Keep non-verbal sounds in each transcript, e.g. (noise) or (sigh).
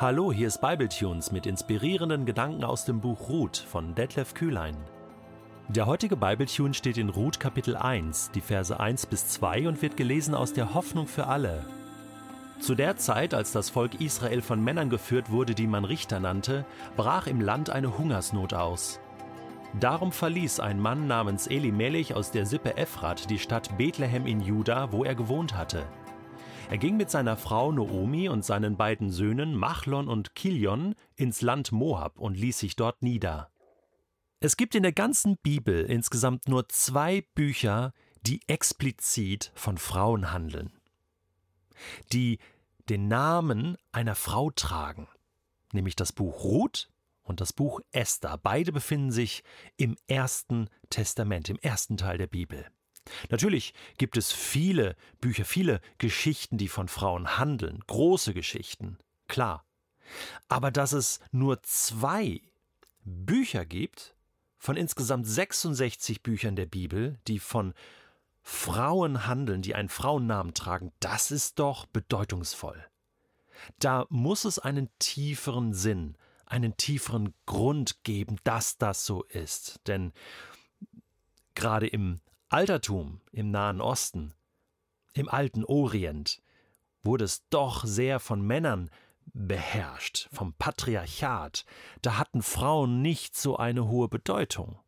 Hallo, hier ist Bibletunes mit inspirierenden Gedanken aus dem Buch Ruth von Detlef Kühlein. Der heutige Bibletune steht in Ruth Kapitel 1, die Verse 1 bis 2 und wird gelesen aus der Hoffnung für alle. Zu der Zeit, als das Volk Israel von Männern geführt wurde, die man Richter nannte, brach im Land eine Hungersnot aus. Darum verließ ein Mann namens Elimelech aus der Sippe Ephrat die Stadt Bethlehem in Juda, wo er gewohnt hatte. Er ging mit seiner Frau Noomi und seinen beiden Söhnen Machlon und Kilion ins Land Moab und ließ sich dort nieder. Es gibt in der ganzen Bibel insgesamt nur zwei Bücher, die explizit von Frauen handeln, die den Namen einer Frau tragen, nämlich das Buch Ruth und das Buch Esther. Beide befinden sich im Ersten Testament, im ersten Teil der Bibel. Natürlich gibt es viele Bücher, viele Geschichten, die von Frauen handeln, große Geschichten, klar. Aber dass es nur zwei Bücher gibt, von insgesamt 66 Büchern der Bibel, die von Frauen handeln, die einen Frauennamen tragen, das ist doch bedeutungsvoll. Da muss es einen tieferen Sinn, einen tieferen Grund geben, dass das so ist. Denn gerade im Altertum im Nahen Osten, im alten Orient, wurde es doch sehr von Männern beherrscht, vom Patriarchat. Da hatten Frauen nicht so eine hohe Bedeutung.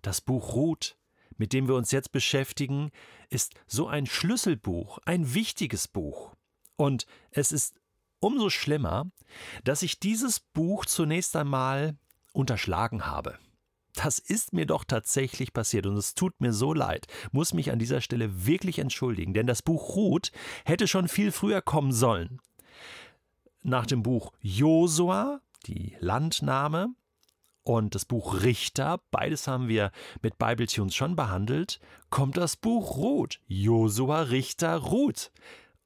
Das Buch Ruth, mit dem wir uns jetzt beschäftigen, ist so ein Schlüsselbuch, ein wichtiges Buch. Und es ist umso schlimmer, dass ich dieses Buch zunächst einmal unterschlagen habe. Das ist mir doch tatsächlich passiert und es tut mir so leid. Muss mich an dieser Stelle wirklich entschuldigen, denn das Buch Ruth hätte schon viel früher kommen sollen. Nach dem Buch Josua, die Landnahme, und das Buch Richter, beides haben wir mit Bibletunes schon behandelt, kommt das Buch Ruth, Josua, Richter, Ruth.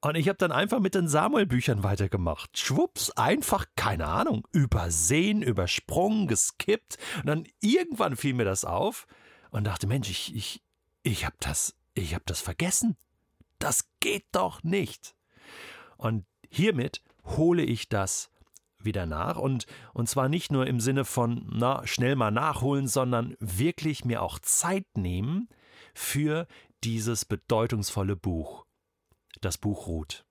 Und ich habe dann einfach mit den Samuel-Büchern weitergemacht. Schwupps, einfach, keine Ahnung, übersehen, übersprungen, geskippt. Und dann irgendwann fiel mir das auf und dachte, Mensch, ich, ich, ich habe das, ich habe das vergessen. Das geht doch nicht. Und hiermit hole ich das wieder nach und, und zwar nicht nur im Sinne von, na, schnell mal nachholen, sondern wirklich mir auch Zeit nehmen für dieses bedeutungsvolle Buch das Buch Ruth.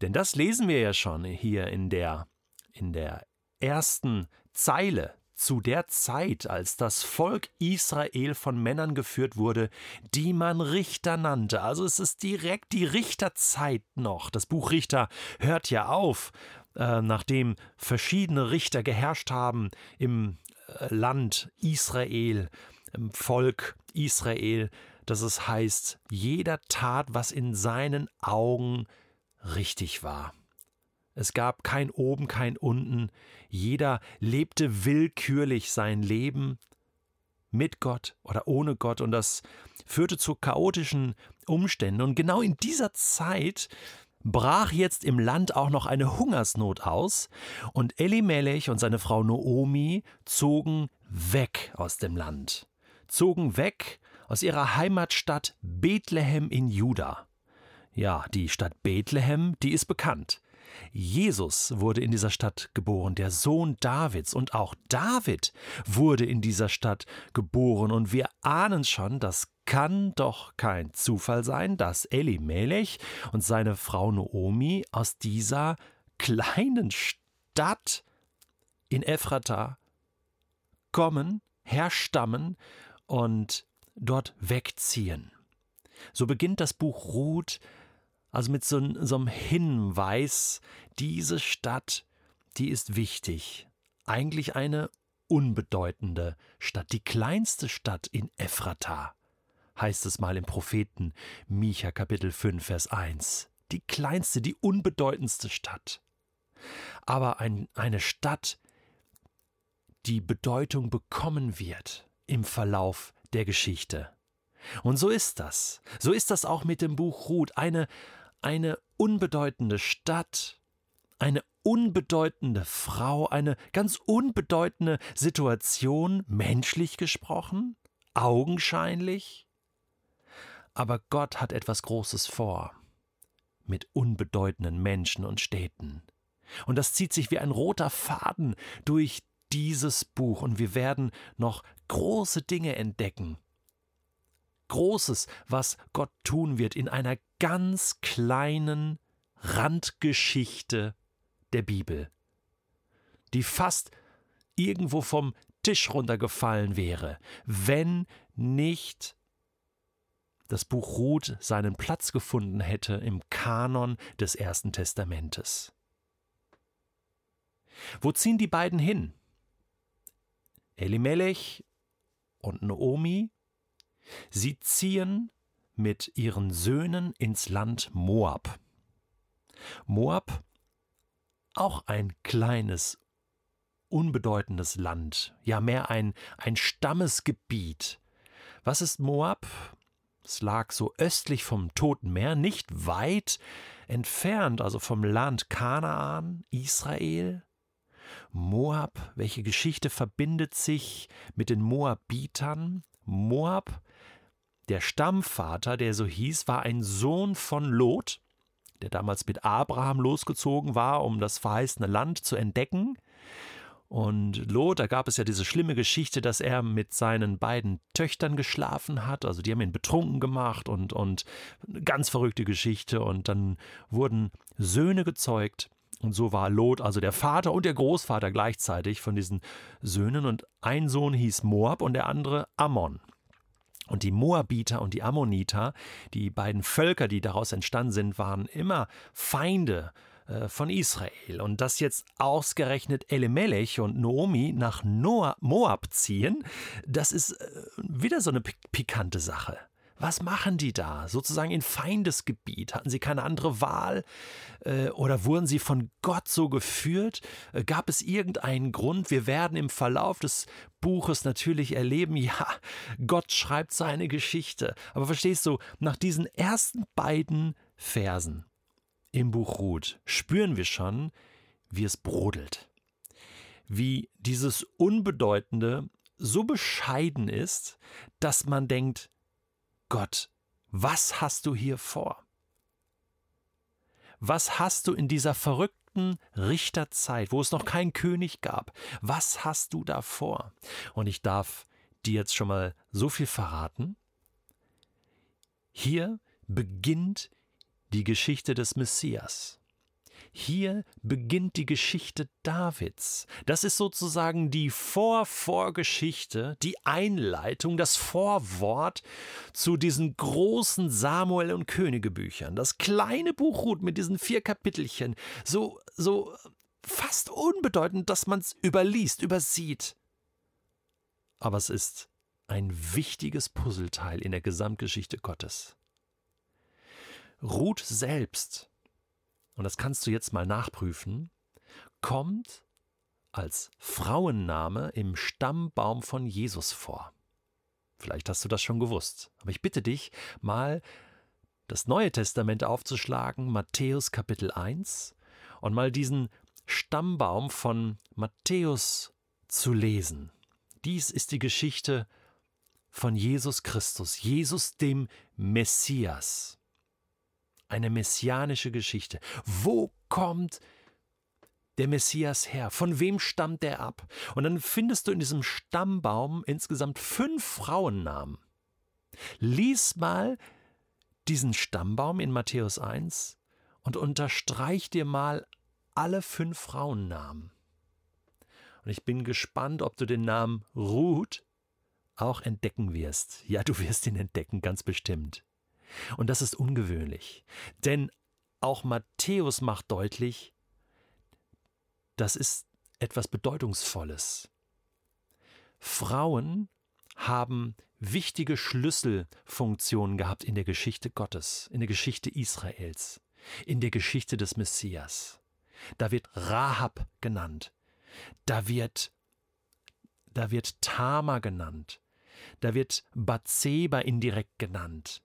Denn das lesen wir ja schon hier in der, in der ersten Zeile zu der Zeit, als das Volk Israel von Männern geführt wurde, die man Richter nannte. Also es ist direkt die Richterzeit noch. Das Buch Richter hört ja auf, äh, nachdem verschiedene Richter geherrscht haben im äh, Land Israel, im Volk Israel dass es heißt, jeder tat, was in seinen Augen richtig war. Es gab kein oben, kein unten, jeder lebte willkürlich sein Leben mit Gott oder ohne Gott und das führte zu chaotischen Umständen. Und genau in dieser Zeit brach jetzt im Land auch noch eine Hungersnot aus und Elimelech und seine Frau Noomi zogen weg aus dem Land, zogen weg aus ihrer Heimatstadt Bethlehem in Juda. Ja, die Stadt Bethlehem, die ist bekannt. Jesus wurde in dieser Stadt geboren, der Sohn Davids, und auch David wurde in dieser Stadt geboren, und wir ahnen schon, das kann doch kein Zufall sein, dass Elimelech und seine Frau Noomi aus dieser kleinen Stadt in Ephrata kommen, herstammen und dort wegziehen. So beginnt das Buch Ruth also mit so, so einem Hinweis, diese Stadt, die ist wichtig. Eigentlich eine unbedeutende Stadt, die kleinste Stadt in Ephrata, heißt es mal im Propheten Micha Kapitel 5, Vers 1. Die kleinste, die unbedeutendste Stadt. Aber ein, eine Stadt, die Bedeutung bekommen wird im Verlauf der Geschichte. Und so ist das. So ist das auch mit dem Buch Ruth. Eine, eine unbedeutende Stadt, eine unbedeutende Frau, eine ganz unbedeutende Situation, menschlich gesprochen, augenscheinlich. Aber Gott hat etwas Großes vor mit unbedeutenden Menschen und Städten. Und das zieht sich wie ein roter Faden durch dieses Buch und wir werden noch große Dinge entdecken. Großes, was Gott tun wird in einer ganz kleinen Randgeschichte der Bibel, die fast irgendwo vom Tisch runtergefallen wäre, wenn nicht das Buch Ruth seinen Platz gefunden hätte im Kanon des Ersten Testamentes. Wo ziehen die beiden hin? Elimelech und Naomi, sie ziehen mit ihren Söhnen ins Land Moab. Moab, auch ein kleines, unbedeutendes Land, ja mehr ein, ein Stammesgebiet. Was ist Moab? Es lag so östlich vom Toten Meer, nicht weit entfernt, also vom Land Kanaan, Israel. Moab, welche Geschichte verbindet sich mit den Moabitern? Moab, der Stammvater, der so hieß, war ein Sohn von Lot, der damals mit Abraham losgezogen war, um das verheißene Land zu entdecken. Und Lot, da gab es ja diese schlimme Geschichte, dass er mit seinen beiden Töchtern geschlafen hat. Also die haben ihn betrunken gemacht und, und ganz verrückte Geschichte. Und dann wurden Söhne gezeugt. Und so war Lot, also der Vater und der Großvater gleichzeitig von diesen Söhnen. Und ein Sohn hieß Moab und der andere Ammon. Und die Moabiter und die Ammoniter, die beiden Völker, die daraus entstanden sind, waren immer Feinde äh, von Israel. Und dass jetzt ausgerechnet Elimelech und Naomi nach Moab ziehen, das ist äh, wieder so eine pikante Sache. Was machen die da? Sozusagen in Feindesgebiet? Hatten sie keine andere Wahl? Äh, oder wurden sie von Gott so geführt? Äh, gab es irgendeinen Grund? Wir werden im Verlauf des Buches natürlich erleben, (laughs) ja, Gott schreibt seine Geschichte. Aber verstehst du, nach diesen ersten beiden Versen im Buch Ruth spüren wir schon, wie es brodelt. Wie dieses Unbedeutende so bescheiden ist, dass man denkt, Gott, was hast du hier vor? Was hast du in dieser verrückten Richterzeit, wo es noch keinen König gab, was hast du da vor? Und ich darf dir jetzt schon mal so viel verraten. Hier beginnt die Geschichte des Messias. Hier beginnt die Geschichte Davids. Das ist sozusagen die Vorvorgeschichte, die Einleitung, das Vorwort zu diesen großen Samuel- und Königebüchern. Das kleine Buch Ruth mit diesen vier Kapitelchen, so, so fast unbedeutend, dass man es überliest, übersieht. Aber es ist ein wichtiges Puzzleteil in der Gesamtgeschichte Gottes. Ruth selbst und das kannst du jetzt mal nachprüfen, kommt als Frauenname im Stammbaum von Jesus vor. Vielleicht hast du das schon gewusst, aber ich bitte dich, mal das Neue Testament aufzuschlagen, Matthäus Kapitel 1, und mal diesen Stammbaum von Matthäus zu lesen. Dies ist die Geschichte von Jesus Christus, Jesus dem Messias eine messianische Geschichte. Wo kommt der Messias her? Von wem stammt er ab? Und dann findest du in diesem Stammbaum insgesamt fünf Frauennamen. Lies mal diesen Stammbaum in Matthäus 1 und unterstreich dir mal alle fünf Frauennamen. Und ich bin gespannt, ob du den Namen Ruth auch entdecken wirst. Ja, du wirst ihn entdecken, ganz bestimmt. Und das ist ungewöhnlich. Denn auch Matthäus macht deutlich, das ist etwas Bedeutungsvolles. Frauen haben wichtige Schlüsselfunktionen gehabt in der Geschichte Gottes, in der Geschichte Israels, in der Geschichte des Messias. Da wird Rahab genannt, da wird, da wird Tama genannt, da wird Bathseba indirekt genannt,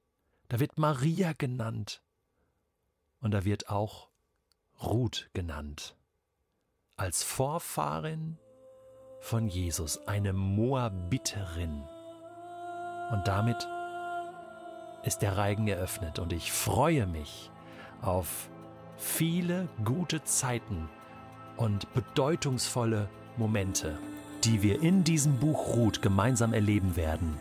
da wird Maria genannt. Und da wird auch Ruth genannt. Als Vorfahrin von Jesus, eine Moabiterin. Und damit ist der Reigen eröffnet und ich freue mich auf viele gute Zeiten und bedeutungsvolle Momente, die wir in diesem Buch Ruth gemeinsam erleben werden.